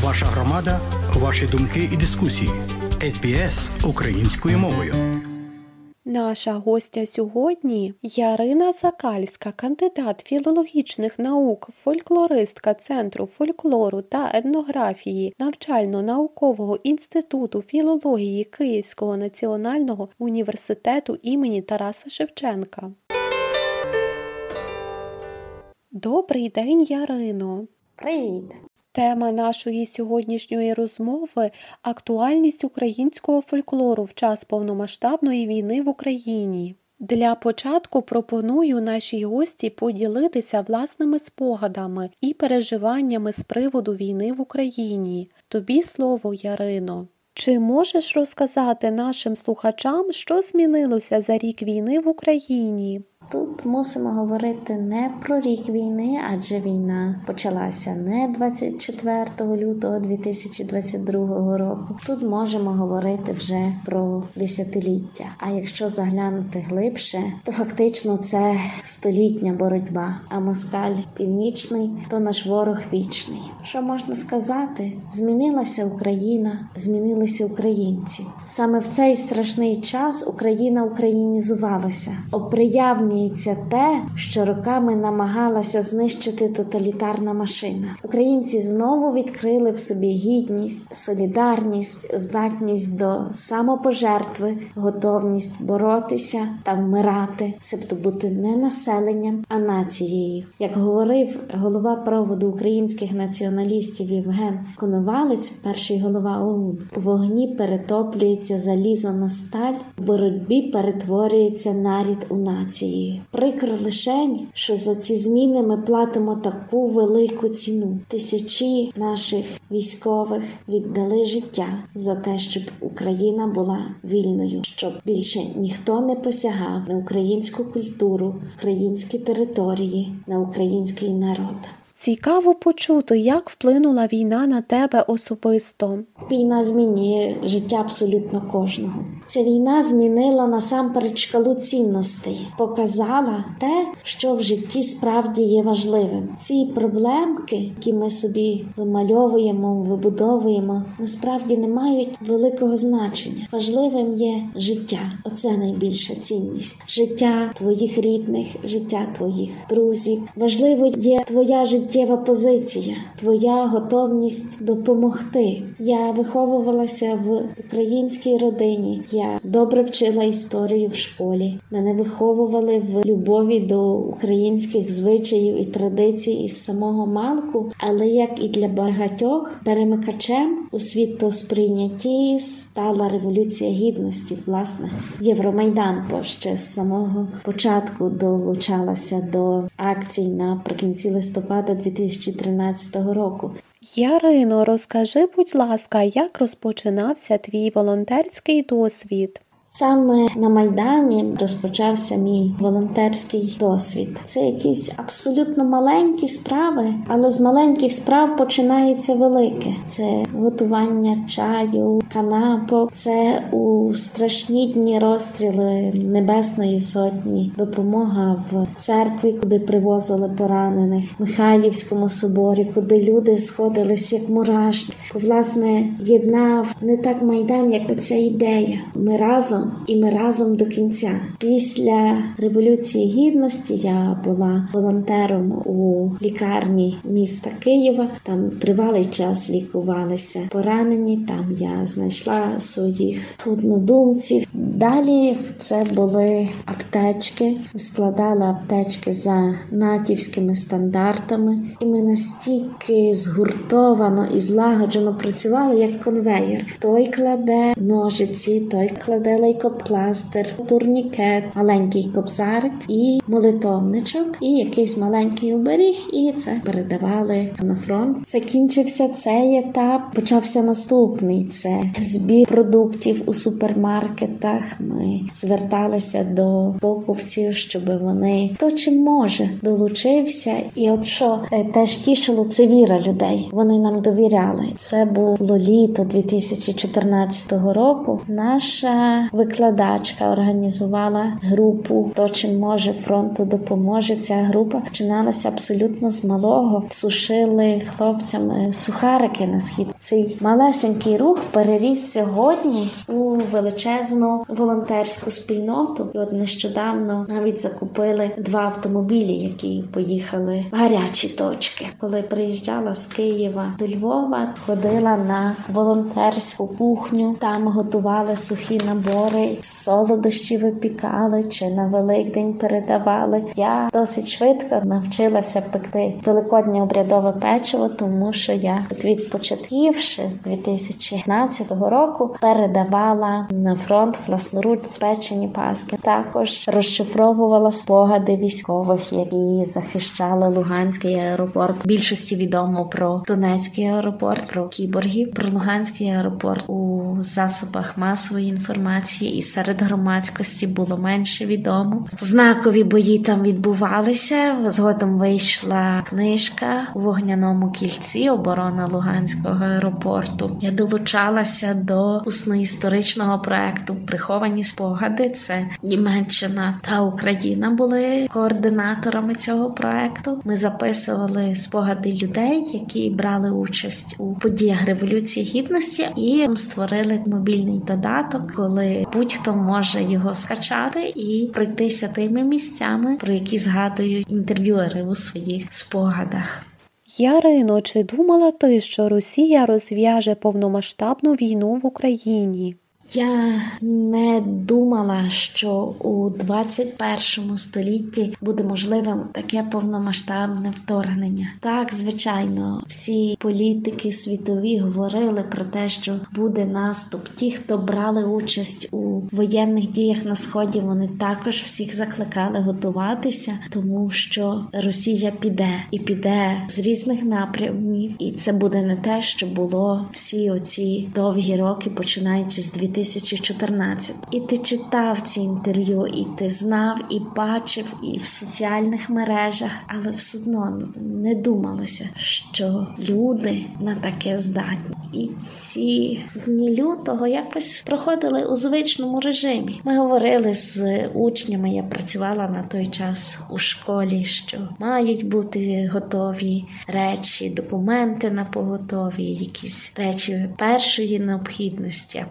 Ваша громада, ваші думки і дискусії. СБС українською мовою. Наша гостя сьогодні Ярина Закальська, кандидат філологічних наук, фольклористка Центру фольклору та етнографії Навчально-наукового інституту філології Київського національного університету імені Тараса Шевченка. Добрий день, Ярино! Привіт! Тема нашої сьогоднішньої розмови актуальність українського фольклору в час повномасштабної війни в Україні. Для початку пропоную нашій гості поділитися власними спогадами і переживаннями з приводу війни в Україні. Тобі слово, Ярино. Чи можеш розказати нашим слухачам, що змінилося за рік війни в Україні? Тут мусимо говорити не про рік війни, адже війна почалася не 24 лютого 2022 року. Тут можемо говорити вже про десятиліття. А якщо заглянути глибше, то фактично це столітня боротьба. А москаль північний то наш ворог вічний. Що можна сказати? Змінилася Україна, змінилися українці. Саме в цей страшний час Україна українізувалася. Оприявнюється те, що роками намагалася знищити тоталітарна машина. Українці знову відкрили в собі гідність, солідарність, здатність до самопожертви, готовність боротися та вмирати, себто бути не населенням, а нацією. Як говорив голова проводу українських націоналістів Євген Коновалець, перший голова ОУН, вогні перетоплюється залізо на сталь, в боротьбі перетворюється нарід у нації. Прикро лишень, що за ці зміни ми платимо таку велику ціну. Тисячі наших військових віддали життя за те, щоб Україна була вільною, щоб більше ніхто не посягав на українську культуру, українські території, на український народ. Цікаво почути, як вплинула війна на тебе особисто. Війна змінює життя абсолютно кожного. Ця війна змінила насамперед шкалу цінностей, показала те, що в житті справді є важливим. Ці проблемки, які ми собі вимальовуємо, вибудовуємо, насправді не мають великого значення. Важливим є життя. Оце найбільша цінність. Життя твоїх рідних, життя твоїх друзів. Важливо є твоя життєва позиція, твоя готовність допомогти. Я виховувалася в українській родині. Я добре вчила історію в школі. Мене виховували в любові до українських звичаїв і традицій із самого малку. Але як і для багатьох, перемикачем у світосприйнятті стала революція гідності. Власне, Євромайдан бо ще з самого початку долучалася до акцій наприкінці листопада 2013 року. Ярино, розкажи, будь ласка, як розпочинався твій волонтерський досвід? Саме на Майдані розпочався мій волонтерський досвід. Це якісь абсолютно маленькі справи, але з маленьких справ починається велике. Це готування чаю, канапок, це у страшні дні розстріли Небесної Сотні, допомога в церкві, куди привозили поранених, в Михайлівському соборі, куди люди сходились як мурашки. Власне, єднав не так майдан, як оця ідея. Ми разом і ми разом до кінця. Після революції гідності я була волонтером у лікарні міста Києва. Там тривалий час лікувалися поранені. Там я знайшла своїх однодумців. Далі це були аптечки. Складали аптечки за натівськими стандартами, і ми настільки згуртовано і злагоджено працювали як конвеєр. Той кладе ножиці, той кладе лейкопластир, турнікет, маленький кобзарик і молитовничок, і якийсь маленький оберіг, і це передавали на фронт. Закінчився цей етап. Почався наступний: це збір продуктів у супермаркетах. Ми зверталися до покупців, щоб вони хто чим може долучився. І от що е, теж тішило, це віра людей. Вони нам довіряли. Це було літо 2014 року. Наша викладачка організувала групу «Хто чим може фронту допоможе. Ця група починалася абсолютно з малого. Сушили хлопцям сухарики на схід. Цей малесенький рух переріс сьогодні у величезну волонтерську спільноту. І от нещодавно навіть закупили два автомобілі, які поїхали в гарячі точки. Коли приїжджала з Києва до Львова, ходила на волонтерську кухню. Там готували сухі набори, солодощі випікали чи на Великдень передавали. Я досить швидко навчилася пекти великоднє обрядове печиво, тому що я від початків ще з 2015 року передавала на фронт власноруч спечені паски. Також розшифровувала спогади військових, які захищали Луганський аеропорт. Більшості відомо про Донецький аеропорт, про кіборгів, про Луганський аеропорт у засобах масової інформації і серед громадськості було менше відомо. Знакові бої там відбувалися. Згодом вийшла книжка у вогняному кільці оборона Луганського аеропорту. Я долучалася до усно-історичного проекту Приховані спогади. Це Німеччина та Україна були координаторами цього проекту. Ми записували спогади людей, які брали участь у подіях революції гідності, і створили мобільний додаток, коли будь-хто може його скачати і пройтися тими місцями, про які згадують інтерв'юери у своїх спогадах. Ярино, чи думала ти, що Росія розв'яже повномасштабну війну в Україні? Я не думала, що у 21 столітті буде можливим таке повномасштабне вторгнення. Так, звичайно, всі політики світові говорили про те, що буде наступ. Ті, хто брали участь у воєнних діях на сході, вони також всіх закликали готуватися, тому що Росія піде і піде з різних напрямів, і це буде не те, що було всі оці довгі роки, починаючи з 2000 2014. І ти читав ці інтерв'ю, і ти знав, і бачив, і в соціальних мережах, але все одно не думалося, що люди на таке здатні. І ці дні лютого якось проходили у звичному режимі. Ми говорили з учнями. Я працювала на той час у школі, що мають бути готові речі, документи на поготові, якісь речі першої необхідності,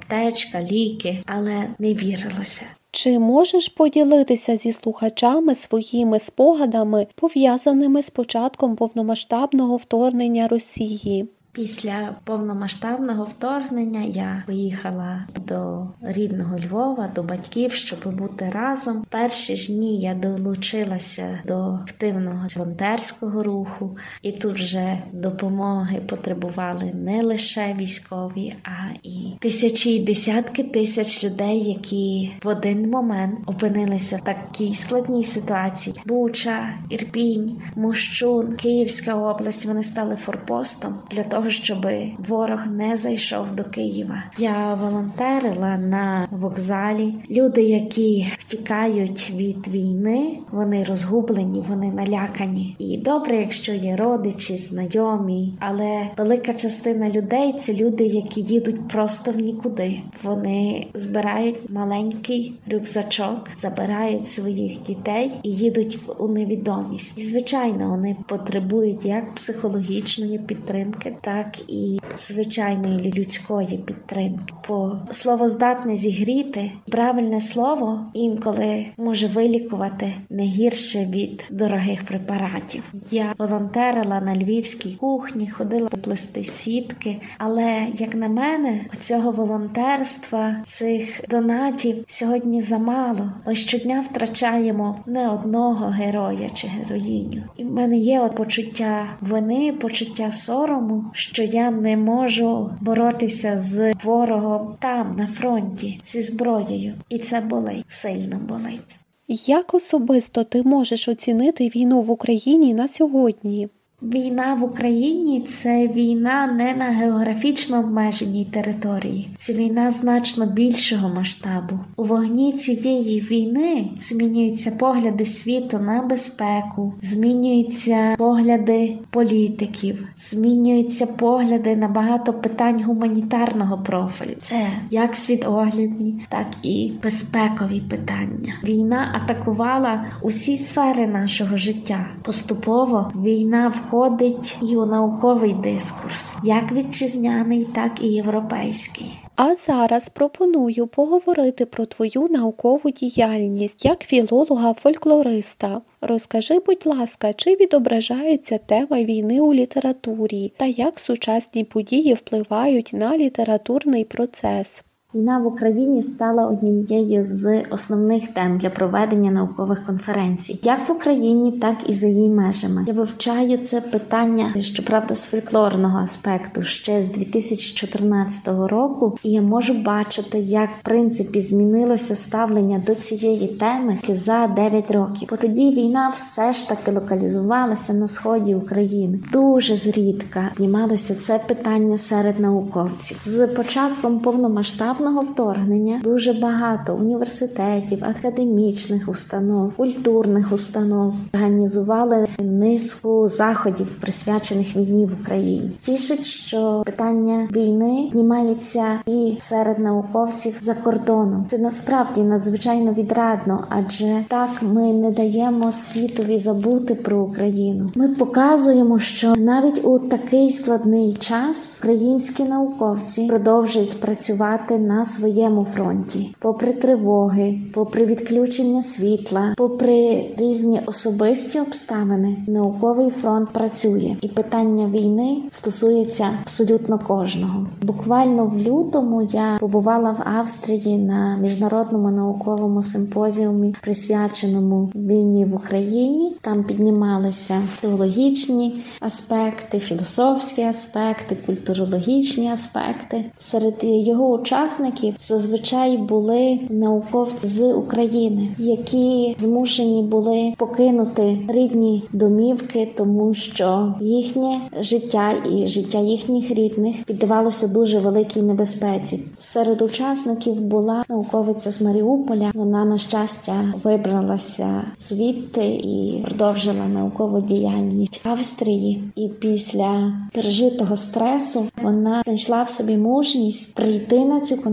аптечка, ліки, але не вірилося. Чи можеш поділитися зі слухачами своїми спогадами, пов'язаними з початком повномасштабного вторгнення Росії? Після повномасштабного вторгнення я поїхала до рідного Львова, до батьків, щоб бути разом. Перші ж дні я долучилася до активного волонтерського руху, і тут вже допомоги потребували не лише військові, а і тисячі, десятки тисяч людей, які в один момент опинилися в такій складній ситуації. Буча, Ірпінь, Мощун, Київська область. Вони стали форпостом для того того, щоб ворог не зайшов до Києва. Я волонтерила на вокзалі. Люди, які втікають від війни, вони розгублені, вони налякані. І добре, якщо є родичі, знайомі, але велика частина людей це люди, які їдуть просто в нікуди. Вони збирають маленький рюкзачок, забирають своїх дітей і їдуть у невідомість. І звичайно, вони потребують як психологічної підтримки, так і звичайної людської підтримки. Бо слово здатне зігріти, правильне слово інколи може вилікувати не гірше від дорогих препаратів. Я волонтерила на львівській кухні, ходила плести сітки, але як на мене, цього волонтерства, цих донатів сьогодні замало. Ми щодня втрачаємо не одного героя чи героїню. І в мене є от почуття вини, почуття сорому що я не можу боротися з ворогом там, на фронті, зі зброєю, і це болить, сильно болить. Як особисто ти можеш оцінити війну в Україні на сьогодні? Війна в Україні це війна не на географічно обмеженій території, це війна значно більшого масштабу. У вогні цієї війни змінюються погляди світу на безпеку, змінюються погляди політиків, змінюються погляди на багато питань гуманітарного профілю. Це як світоглядні, так і безпекові питання. Війна атакувала усі сфери нашого життя. Поступово війна входить і у науковий дискурс, як вітчизняний, так і європейський. А зараз пропоную поговорити про твою наукову діяльність як філолога-фольклориста. Розкажи, будь ласка, чи відображається тема війни у літературі та як сучасні події впливають на літературний процес? Війна в Україні стала однією з основних тем для проведення наукових конференцій, як в Україні, так і за її межами. Я вивчаю це питання, щоправда, з фольклорного аспекту ще з 2014 року, і я можу бачити, як в принципі змінилося ставлення до цієї теми за 9 років. Бо тоді війна все ж таки локалізувалася на сході України. Дуже зрідка піднімалося це питання серед науковців з початком повномасштабного повномасштабного вторгнення дуже багато університетів, академічних установ, культурних установ організували низку заходів, присвячених війні в Україні. Тішить, що питання війни знімається і серед науковців за кордоном. Це насправді надзвичайно відрадно, адже так ми не даємо світові забути про Україну. Ми показуємо, що навіть у такий складний час українські науковці продовжують працювати на своєму фронті, попри тривоги, попри відключення світла, попри різні особисті обставини, науковий фронт працює, і питання війни стосується абсолютно кожного. Буквально в лютому я побувала в Австрії на міжнародному науковому симпозіумі, присвяченому війні в Україні. Там піднімалися теологічні аспекти, філософські аспекти, культурологічні аспекти. Серед його учасників зазвичай були науковці з України, які змушені були покинути рідні домівки, тому що їхнє життя і життя їхніх рідних піддавалося дуже великій небезпеці. Серед учасників була науковиця з Маріуполя. Вона на щастя вибралася звідти і продовжила наукову діяльність Австрії. І після пережитого стресу вона знайшла в собі мужність прийти на цю конференцію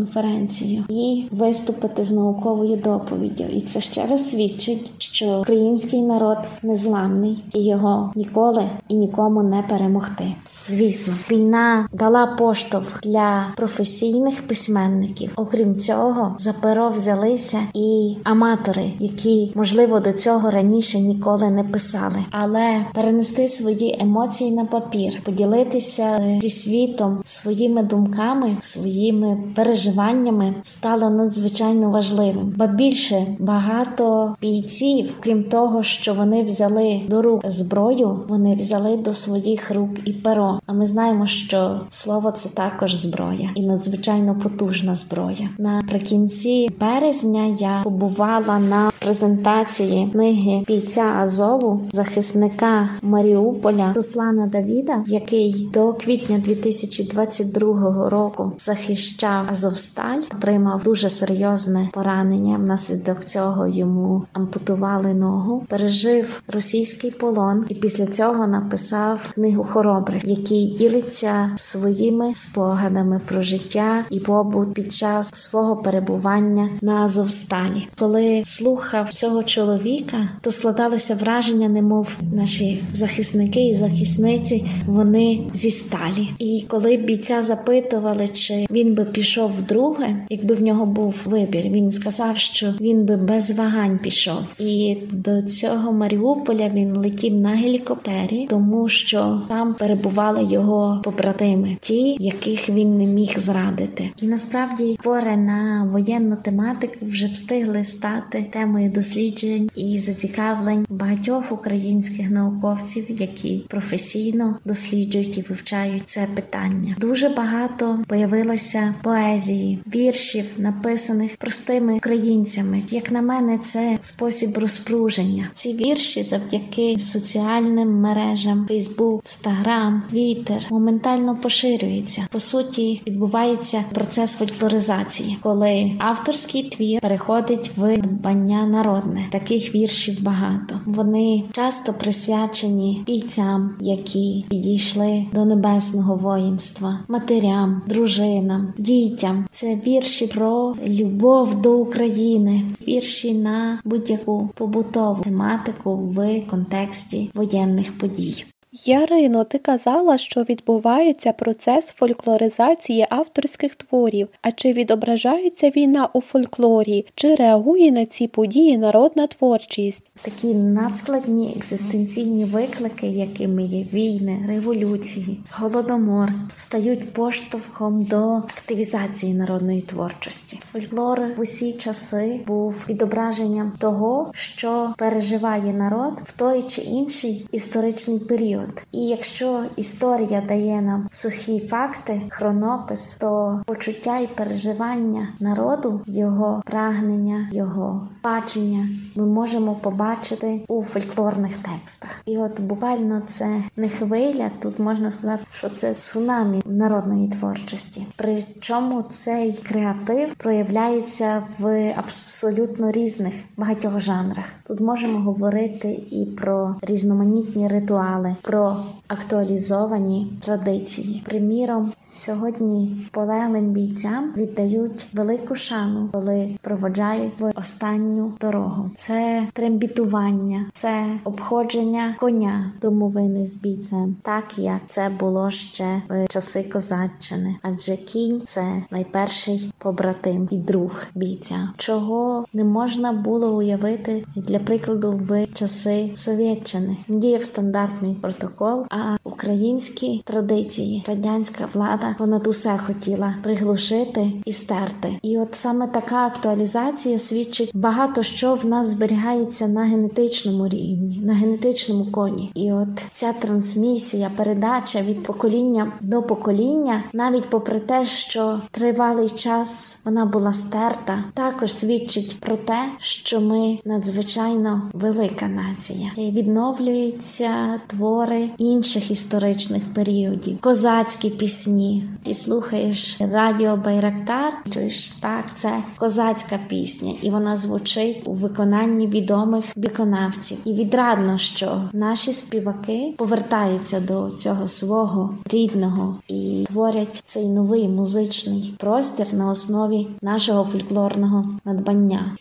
і виступити з науковою доповіддю. І це ще раз свідчить, що український народ незламний і його ніколи і нікому не перемогти. Звісно, війна дала поштовх для професійних письменників. Окрім цього, за перо взялися і аматори, які можливо до цього раніше ніколи не писали, але перенести свої емоції на папір, поділитися зі світом своїми думками, своїми переживаннями стало надзвичайно важливим. Ба більше багато бійців, крім того, що вони взяли до рук зброю, вони взяли до своїх рук і перо. А ми знаємо, що слово це також зброя і надзвичайно потужна зброя. Наприкінці березня я побувала на презентації книги бійця Азову, захисника Маріуполя Руслана Давіда, який до квітня 2022 року захищав Азовсталь, отримав дуже серйозне поранення. Внаслідок цього йому ампутували ногу, пережив російський полон, і після цього написав книгу Хоробрих, який ділиться своїми спогадами про життя і побут під час свого перебування на Азовсталі. Коли слухав цього чоловіка, то складалося враження, немов наші захисники і захисниці вони зі сталі. І коли бійця запитували, чи він би пішов вдруге, якби в нього був вибір, він сказав, що він би без вагань пішов. І до цього Маріуполя він летів на гелікоптері, тому що там перебували рятували його побратими, ті, яких він не міг зрадити. І насправді твори на воєнну тематику вже встигли стати темою досліджень і зацікавлень багатьох українських науковців, які професійно досліджують і вивчають це питання. Дуже багато появилося поезії, віршів, написаних простими українцями. Як на мене, це спосіб розпруження. Ці вірші завдяки соціальним мережам, Фейсбук, Інстаграм, Твіттер моментально поширюються. По суті, відбувається процес фольклоризації, коли авторський твір переходить в дбання народне. Таких віршів багато. Вони часто присвячені бійцям, які підійшли до небесного воїнства, матерям, дружинам, дітям. Це вірші про любов до України, вірші на будь-яку побутову тематику в контексті воєнних подій. Ярино, ти казала, що відбувається процес фольклоризації авторських творів. А чи відображається війна у фольклорі, чи реагує на ці події народна творчість? Такі надскладні екзистенційні виклики, якими є війни, революції, голодомор, стають поштовхом до активізації народної творчості. Фольклор в усі часи був відображенням того, що переживає народ в той чи інший історичний період. І якщо історія дає нам сухі факти, хронопис, то почуття і переживання народу, його прагнення, його бачення, ми можемо побачити у фольклорних текстах. І от буквально це не хвиля, тут можна сказати, що це цунамі народної творчості. Причому цей креатив проявляється в абсолютно різних багатьох жанрах. Тут можемо говорити і про різноманітні ритуали, про актуалізовані традиції. Приміром, сьогодні полеглим бійцям віддають велику шану, коли проводжають в останню дорогу. Це трембітування, це обходження коня домовини з бійцем, так як це було ще в часи козаччини. Адже кінь це найперший побратим і друг бійця, чого не можна було уявити для прикладу в часи Совєтчини. Діяв стандартний протокол, а українські традиції радянська влада понад усе хотіла приглушити і стерти. І от саме така актуалізація свідчить багато що в нас зберігається на генетичному рівні, на генетичному коні. І от ця трансмісія, передача від покоління до покоління, навіть попри те, що тривалий час вона була стерта, також свідчить про те, що ми надзвичайно велика нація. І відновлюються твори інших історичних періодів, козацькі пісні. Ти слухаєш радіо Байрактар, чуєш так, це козацька пісня, і вона звучить у виконанні відомих виконавців. І відрадно, що наші співаки повертаються до цього свого рідного і творять цей новий музичний простір на основі нашого фольклорного надбання.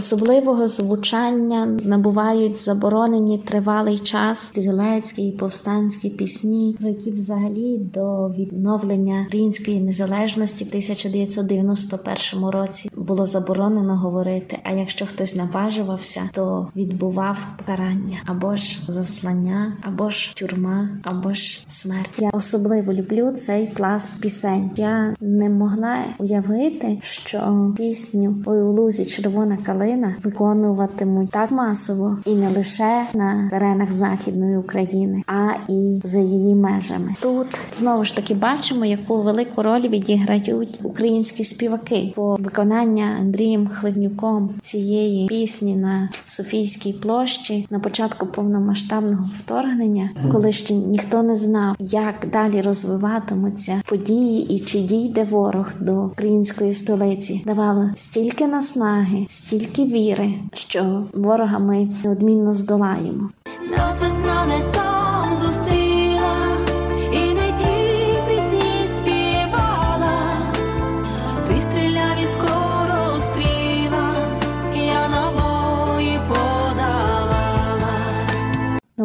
Особливого звучання набувають заборонені тривалий час стрілецькі і повстанські пісні, про які взагалі до відновлення української незалежності в 1991 році було заборонено говорити. А якщо хтось наважувався, то відбував покарання або ж заслання, або ж тюрма, або ж смерть. Я особливо люблю цей пласт пісень. Я не могла уявити, що пісню «Ой у лузі червона калина виконуватимуть так масово і не лише на теренах західної України, а і за її межами. Тут знову ж таки бачимо, яку велику роль відіграють українські співаки по виконання Андрієм Хливнюком цієї пісні на Софійській площі на початку повномасштабного вторгнення, коли ще ніхто не знав, як далі розвиватимуться події і чи дійде ворог до української столиці. Давало стільки наснаги, стільки віри, що ворога ми неодмінно здолаємо. Нас весна не там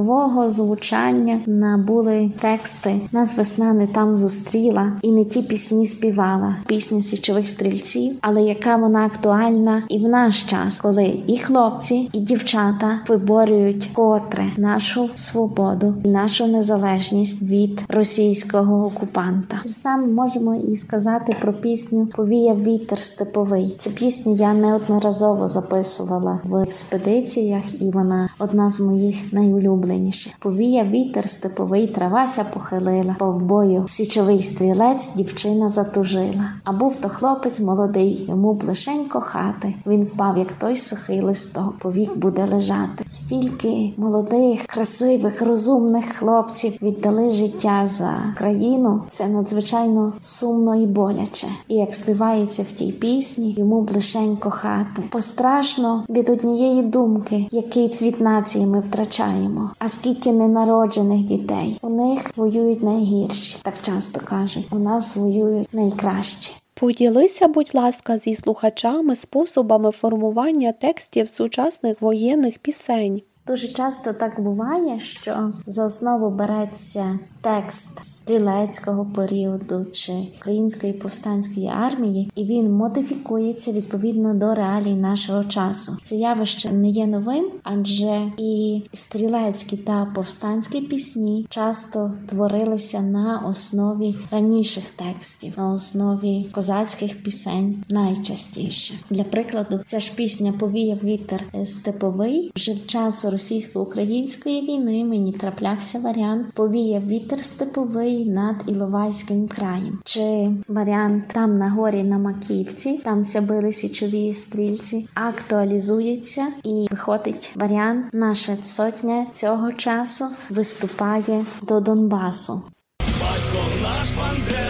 нового звучання набули тексти Нас весна не там зустріла і не ті пісні співала. Пісня січових стрільців, але яка вона актуальна і в наш час, коли і хлопці, і дівчата виборюють котре нашу свободу і нашу незалежність від російського окупанта. Саме можемо і сказати про пісню Повіяв вітер степовий. Цю пісню я неодноразово записувала в експедиціях, і вона одна з моїх найулюбленіших. Повіяв вітер степовий, травася похилила, по вбою січовий стрілець дівчина затужила. А був то хлопець молодий, йому блишенько хати. Він впав, як той сухий листок, повік буде лежати. Стільки молодих, красивих, розумних хлопців віддали життя за країну. Це надзвичайно сумно і боляче. І як співається в тій пісні, йому блишенько хати. Пострашно від однієї думки, який цвіт нації ми втрачаємо. А скільки ненароджених дітей у них воюють найгірші, так часто кажуть. У нас воюють найкращі. Поділися, будь ласка, зі слухачами способами формування текстів сучасних воєнних пісень. Дуже часто так буває, що за основу береться текст стрілецького періоду чи української повстанської армії, і він модифікується відповідно до реалій нашого часу. Це явище не є новим, адже і стрілецькі та повстанські пісні часто творилися на основі раніших текстів, на основі козацьких пісень найчастіше. Для прикладу, ця ж пісня Повіяв вітер степовий вже в час російсько-української війни мені траплявся варіант Повіяв вітер степовий над Іловайським краєм. Чи варіант там на горі на Маківці, там ся били січові стрільці, актуалізується і виходить варіант. Наша сотня цього часу виступає до Донбасу. Батько наш Бандера,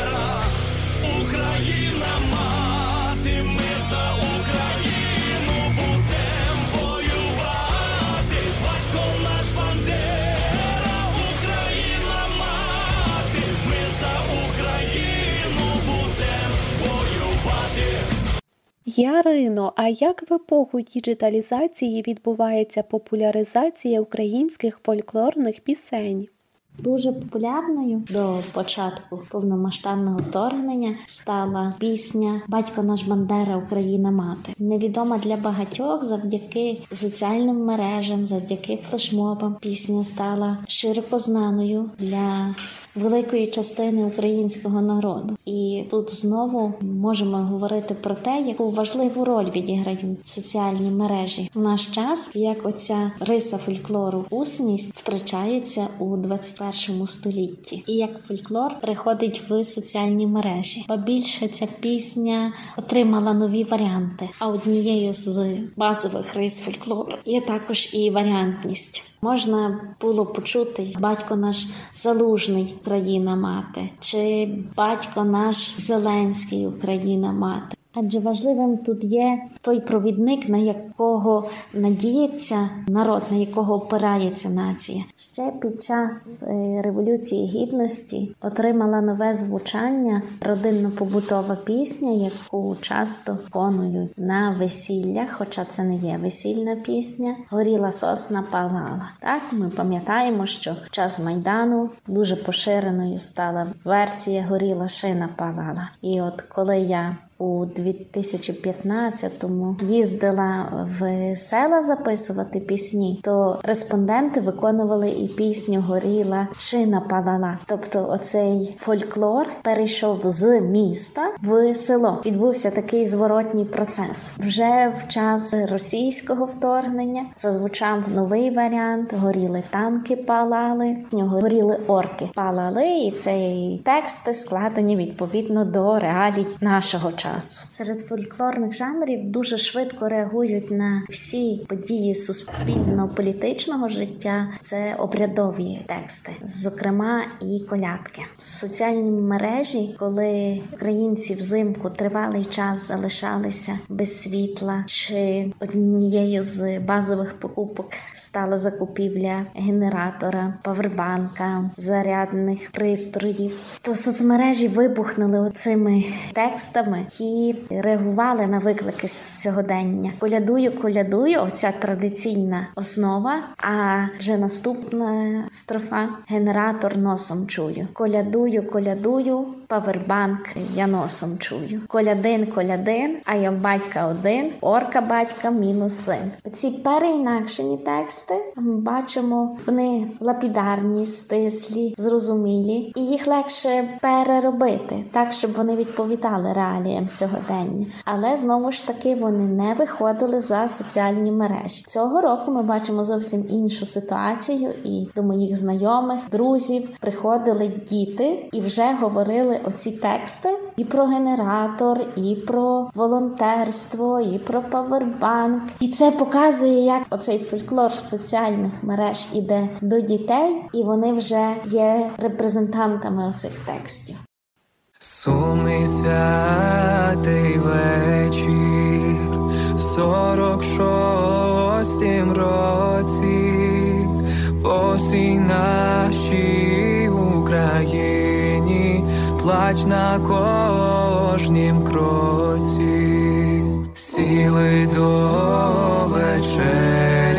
Ярино, а як в епоху діджиталізації відбувається популяризація українських фольклорних пісень? Дуже популярною до початку повномасштабного вторгнення стала пісня Батько наш Бандера, Україна мати. Невідома для багатьох завдяки соціальним мережам, завдяки флешмобам. Пісня стала широко знаною для великої частини українського народу. І тут знову можемо говорити про те, яку важливу роль відіграють соціальні мережі в наш час, як оця риса фольклору усність втрачається у 21 столітті, і як фольклор приходить в соціальні мережі. Ба більше ця пісня отримала нові варіанти. А однією з базових рис фольклору є також і варіантність. Можна було почути батько наш залужний Україна мати, чи батько наш Зеленський Україна мати. Адже важливим тут є той провідник, на якого надіється народ, на якого опирається нація. Ще під час е, революції гідності отримала нове звучання родинно-побутова пісня, яку часто виконують на весіллях, хоча це не є весільна пісня. Горіла сосна палала. Так ми пам'ятаємо, що в час майдану дуже поширеною стала версія Горіла шина палала. І от коли я у 2015-му їздила в села записувати пісні, то респонденти виконували і пісню Горіла шина палала. Тобто, оцей фольклор перейшов з міста в село. Відбувся такий зворотній процес. Вже в час російського вторгнення зазвучав новий варіант: горіли танки, палали, горіли орки, палали, і цей тексти складені відповідно до реалій нашого часу часу. Серед фольклорних жанрів дуже швидко реагують на всі події суспільно-політичного життя. Це обрядові тексти, зокрема і колядки. Соціальні мережі, коли українці взимку тривалий час залишалися без світла, чи однією з базових покупок стала закупівля генератора, павербанка, зарядних пристроїв, то соцмережі вибухнули оцими текстами які реагували на виклики сьогодення. Колядую, колядую, оця традиційна основа. А вже наступна строфа генератор носом чую. Колядую, колядую, павербанк я носом чую. Колядин, колядин, а я батька один, орка батька мінус син. Ці переінакшені тексти ми бачимо, вони лапідарні, стислі, зрозумілі, і їх легше переробити так, щоб вони відповідали реаліям сьогодення. Але знову ж таки вони не виходили за соціальні мережі. Цього року ми бачимо зовсім іншу ситуацію, і до моїх знайомих, друзів приходили діти і вже говорили оці тексти і про генератор, і про волонтерство, і про павербанк. І це показує, як оцей фольклор соціальних мереж іде до дітей, і вони вже є репрезентантами оцих текстів. Сумний святий вечір в сорок шостім році по всій нашій Україні. Плач на кожнім кроці, сіли до вечері,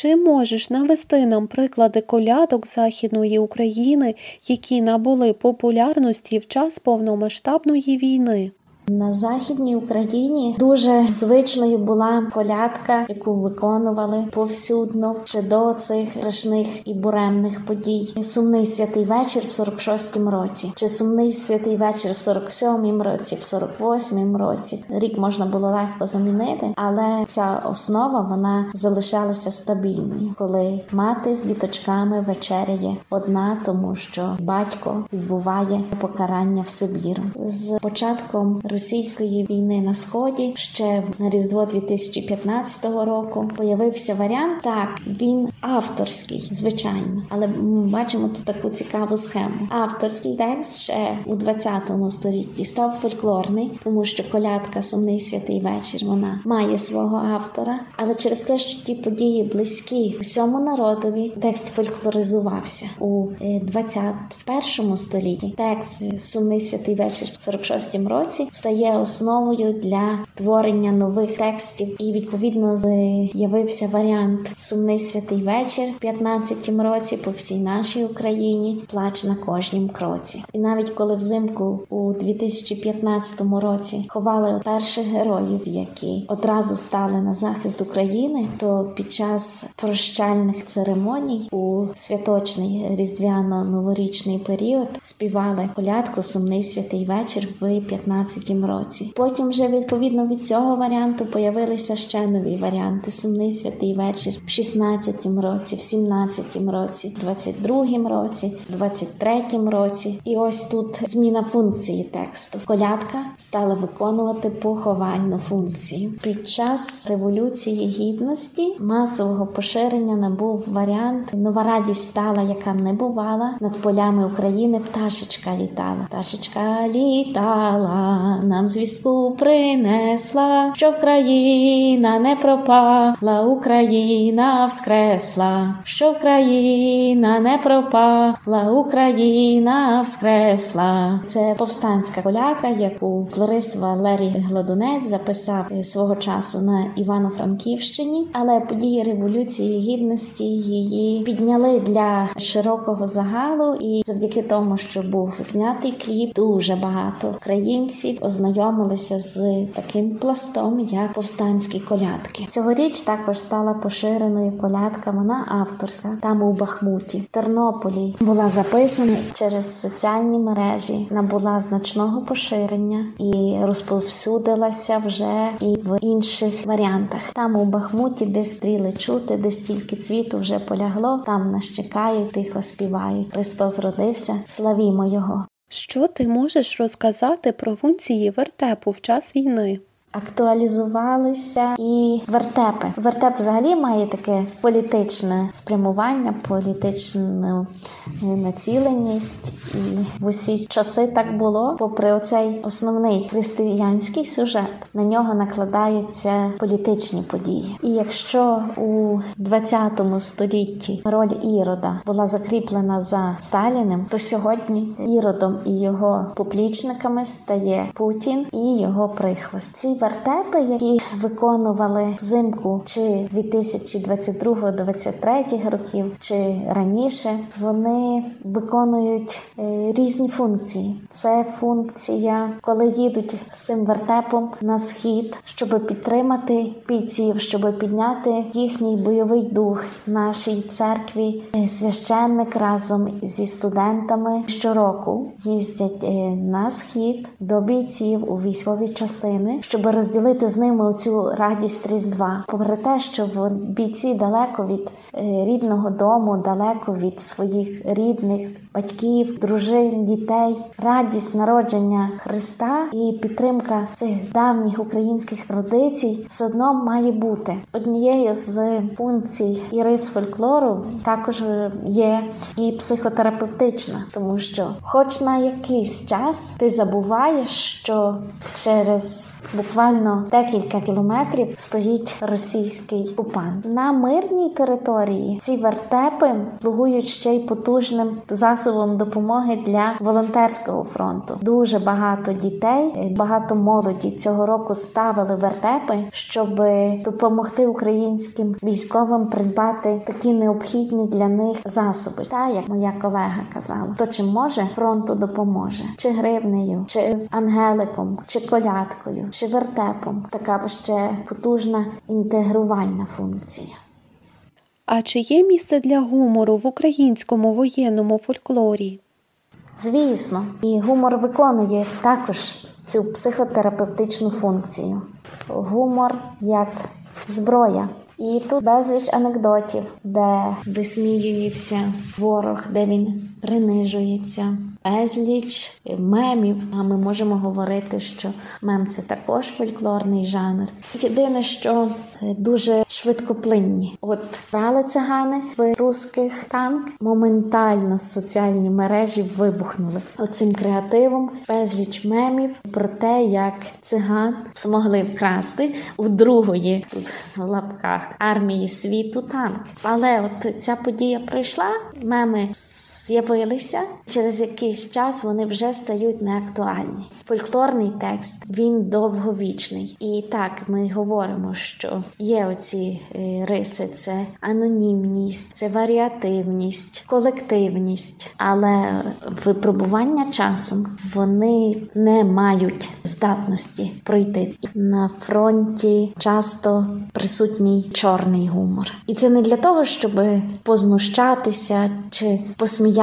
Чи можеш навести нам приклади колядок Західної України, які набули популярності в час повномасштабної війни? На західній Україні дуже звичною була колядка, яку виконували повсюдно ще до цих страшних і буремних подій. Сумний святий вечір в 46-му році, чи сумний святий вечір в 47-му році, в 48-му році. Рік можна було легко замінити, але ця основа вона залишалася стабільною, коли мати з діточками вечеряє одна, тому що батько відбуває покарання в Сибіру. З початком російської війни на сході ще на різдво 2015 року появився варіант. Так, він авторський, звичайно, але ми бачимо тут таку цікаву схему. Авторський текст ще у 20 столітті став фольклорний, тому що колядка Сумний святий вечір вона має свого автора, але через те, що ті події близькі усьому народові, текст фольклоризувався у е, 21 столітті. Текст е, Сумний святий вечір в 46 році стає основою для творення нових текстів, і відповідно з'явився варіант Сумний святий вечір в 15 році по всій нашій Україні. Плач на кожнім кроці. І навіть коли взимку у 2015 році ховали перших героїв, які одразу стали на захист України, то під час прощальних церемоній у святочний різдвяно-новорічний період співали колядку Сумний святий вечір в 15 році. Потім вже відповідно від цього варіанту появилися ще нові варіанти: Сумний святий вечір в 16 році, в 17 році, в 22 році, в 23 році. І ось тут зміна функції тексту. Колядка стала виконувати поховальну функцію. Під час революції гідності масового поширення набув варіант Нова радість стала, яка не бувала над полями України. Пташечка літала. Пташечка літала, нам звістку принесла, що Вкраїна не пропала, Україна вскресла, що Вкраїна не пропала, Україна вскресла. Це повстанська поляка, яку флорист Валерій Гладунець записав е, свого часу на Івано-Франківщині, але події революції гідності її підняли для широкого загалу, і завдяки тому, що був знятий кліп, дуже багато українців ознайомилися з таким пластом, як повстанські колядки. Цьогоріч також стала поширеною колядка. Вона авторська там у Бахмуті, Тернополі була записана через соціальні мережі, набула значного поширення і розповсюдилася вже і в інших варіантах. Там у Бахмуті, де стріли чути, де стільки цвіту вже полягло, там нас чекають, тихо співають. Христос родився, славімо Його. Що ти можеш розказати про функції вертепу в час війни? Актуалізувалися і вертепи. Вертеп взагалі має таке політичне спрямування, політичну е, націленість. І в усі часи так було. Попри оцей основний християнський сюжет, на нього накладаються політичні події. І якщо у 20 столітті роль Ірода була закріплена за Сталіним, то сьогодні Іродом і його поплічниками стає Путін і його прихвост. Ці вертепи, які виконували взимку чи 2022-2023 років, чи раніше, вони виконують е, різні функції. Це функція, коли їдуть з цим вертепом на схід, щоб підтримати бійців, щоб підняти їхній бойовий дух нашій церкві. Е, Священник разом зі студентами щороку їздять е, на схід до бійців у військові частини, щоб розділити з ними цю радість Різдва. Попри те, що в- бійці далеко від е, рідного дому, далеко від своїх рідних батьків, дружин, дітей, радість народження Христа і підтримка цих давніх українських традицій все одно має бути однією з функцій і рис фольклору. Також є і психотерапевтична, тому що, хоч на якийсь час, ти забуваєш, що через буквально декілька кілометрів стоїть російський окупант. На мирній території ці вертепи слугують ще й потужним засобом допомоги для волонтерського фронту. Дуже багато дітей, багато молоді цього року ставили вертепи, щоб допомогти українським військовим придбати такі необхідні для них засоби. Та як моя колега казала, то чим може фронту допоможе, чи гривнею, чи ангеликом, чи колядкою, чи вертепом. Така ще потужна інтегрувальна функція. А чи є місце для гумору в українському воєнному фольклорі? Звісно, і гумор виконує також цю психотерапевтичну функцію. Гумор як зброя. І тут безліч анекдотів, де висміюється ворог, де він принижується, безліч мемів. А ми можемо говорити, що мем це також фольклорний жанр. Єдине, що дуже швидкоплинні. От грали цигани в русських танк, моментально соціальні мережі вибухнули оцим креативом, безліч мемів про те, як циган змогли вкрасти у другої тут в лапках армії світу танк. Але от ця подія пройшла, меми з'явилися. Через якийсь час вони вже стають неактуальні. Фольклорний текст він довговічний. І так ми говоримо, що є оці е, риси: це анонімність, це варіативність, колективність, але випробування часом вони не мають здатності пройти на фронті. Часто присутній чорний гумор, і це не для того, щоб познущатися чи посміятися.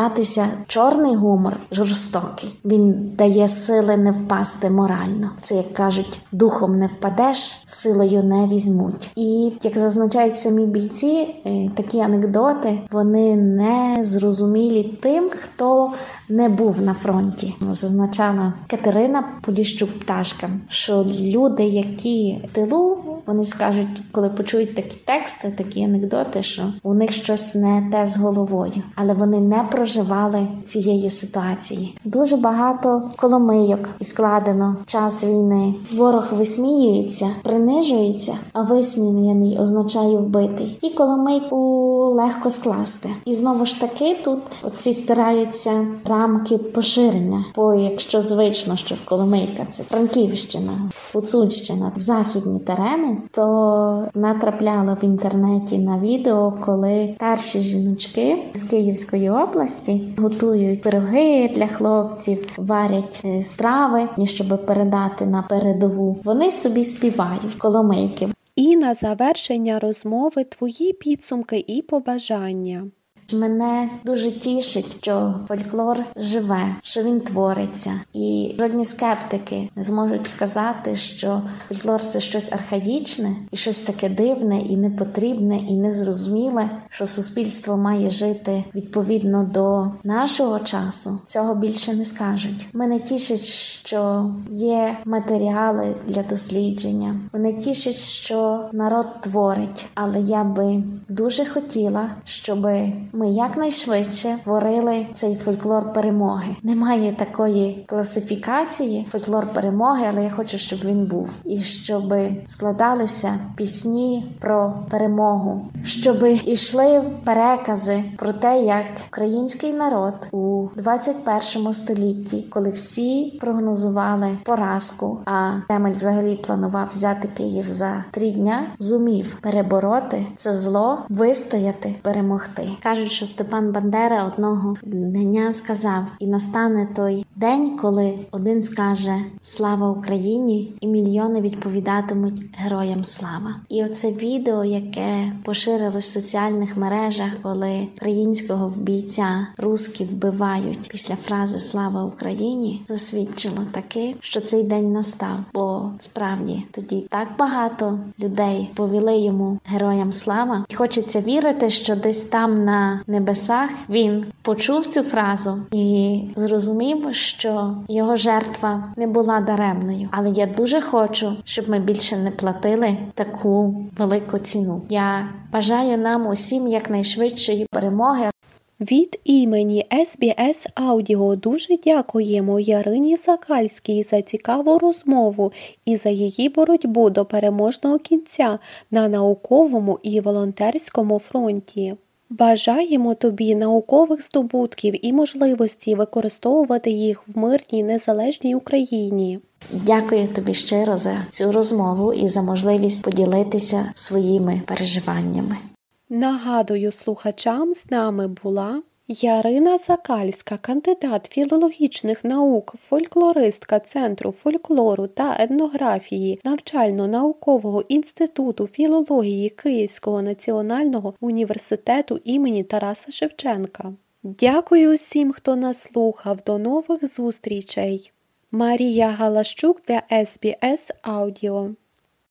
Чорний гумор жорстокий. Він дає сили не впасти морально. Це як кажуть, духом не впадеш, силою не візьмуть. І як зазначають самі бійці, е, такі анекдоти вони не зрозумілі тим, хто не був на фронті. Зазначала Катерина Поліщук пташка, що люди, які в тилу, вони скажуть, коли почують такі тексти, такі анекдоти, що у них щось не те з головою, але вони не проживали цієї ситуації. Дуже багато коломийок і складено в час війни. Ворог висміюється, принижується, а висміяний означає вбитий. І коломийку легко скласти. І знову ж таки тут оці стираються рамки поширення. Бо якщо звично, що Коломийка це Франківщина, Гуцульщина, західні терени, то натрапляла в інтернеті на відео, коли старші жіночки з Київської області готують пироги для хлопців, варять е, страви, щоб передати на передову. Вони собі співають коломийки. І на завершення розмови твої підсумки і побажання. Мене дуже тішить, що фольклор живе, що він твориться, і жодні скептики не зможуть сказати, що фольклор це щось архаїчне і щось таке дивне, і непотрібне, і незрозуміле, що суспільство має жити відповідно до нашого часу. Цього більше не скажуть. Мене тішить, що є матеріали для дослідження. Мене тішить, що народ творить, але я би дуже хотіла, щоб ми якнайшвидше творили цей фольклор перемоги. Немає такої класифікації фольклор перемоги, але я хочу, щоб він був, і щоб складалися пісні про перемогу, щоб ішли перекази про те, як український народ у 21 столітті, коли всі прогнозували поразку, а Кремль взагалі планував взяти Київ за три дня, зумів перебороти це зло, вистояти, перемогти. Кажуть, що Степан Бандера одного дня сказав: і настане той день, коли один скаже Слава Україні, і мільйони відповідатимуть героям слава. І оце відео, яке поширилось в соціальних мережах, коли українського бійця руски вбивають після фрази Слава Україні, засвідчило таки, що цей день настав. Бо справді тоді так багато людей повіли йому героям слава, і хочеться вірити, що десь там на небесах він почув цю фразу і зрозумів, що його жертва не була даремною. Але я дуже хочу, щоб ми більше не платили таку велику ціну. Я бажаю нам усім якнайшвидшої перемоги. Від імені SBS Audio дуже дякуємо Ярині Закальській за цікаву розмову і за її боротьбу до переможного кінця на науковому і волонтерському фронті. Бажаємо тобі наукових здобутків і можливості використовувати їх в мирній незалежній Україні. Дякую тобі щиро за цю розмову і за можливість поділитися своїми переживаннями. Нагадую слухачам, з нами була Ярина Закальська, кандидат філологічних наук, фольклористка Центру фольклору та етнографії Навчально-наукового інституту філології Київського національного університету імені Тараса Шевченка. Дякую усім, хто нас слухав. До нових зустрічей. Марія Галащук для SBS Audio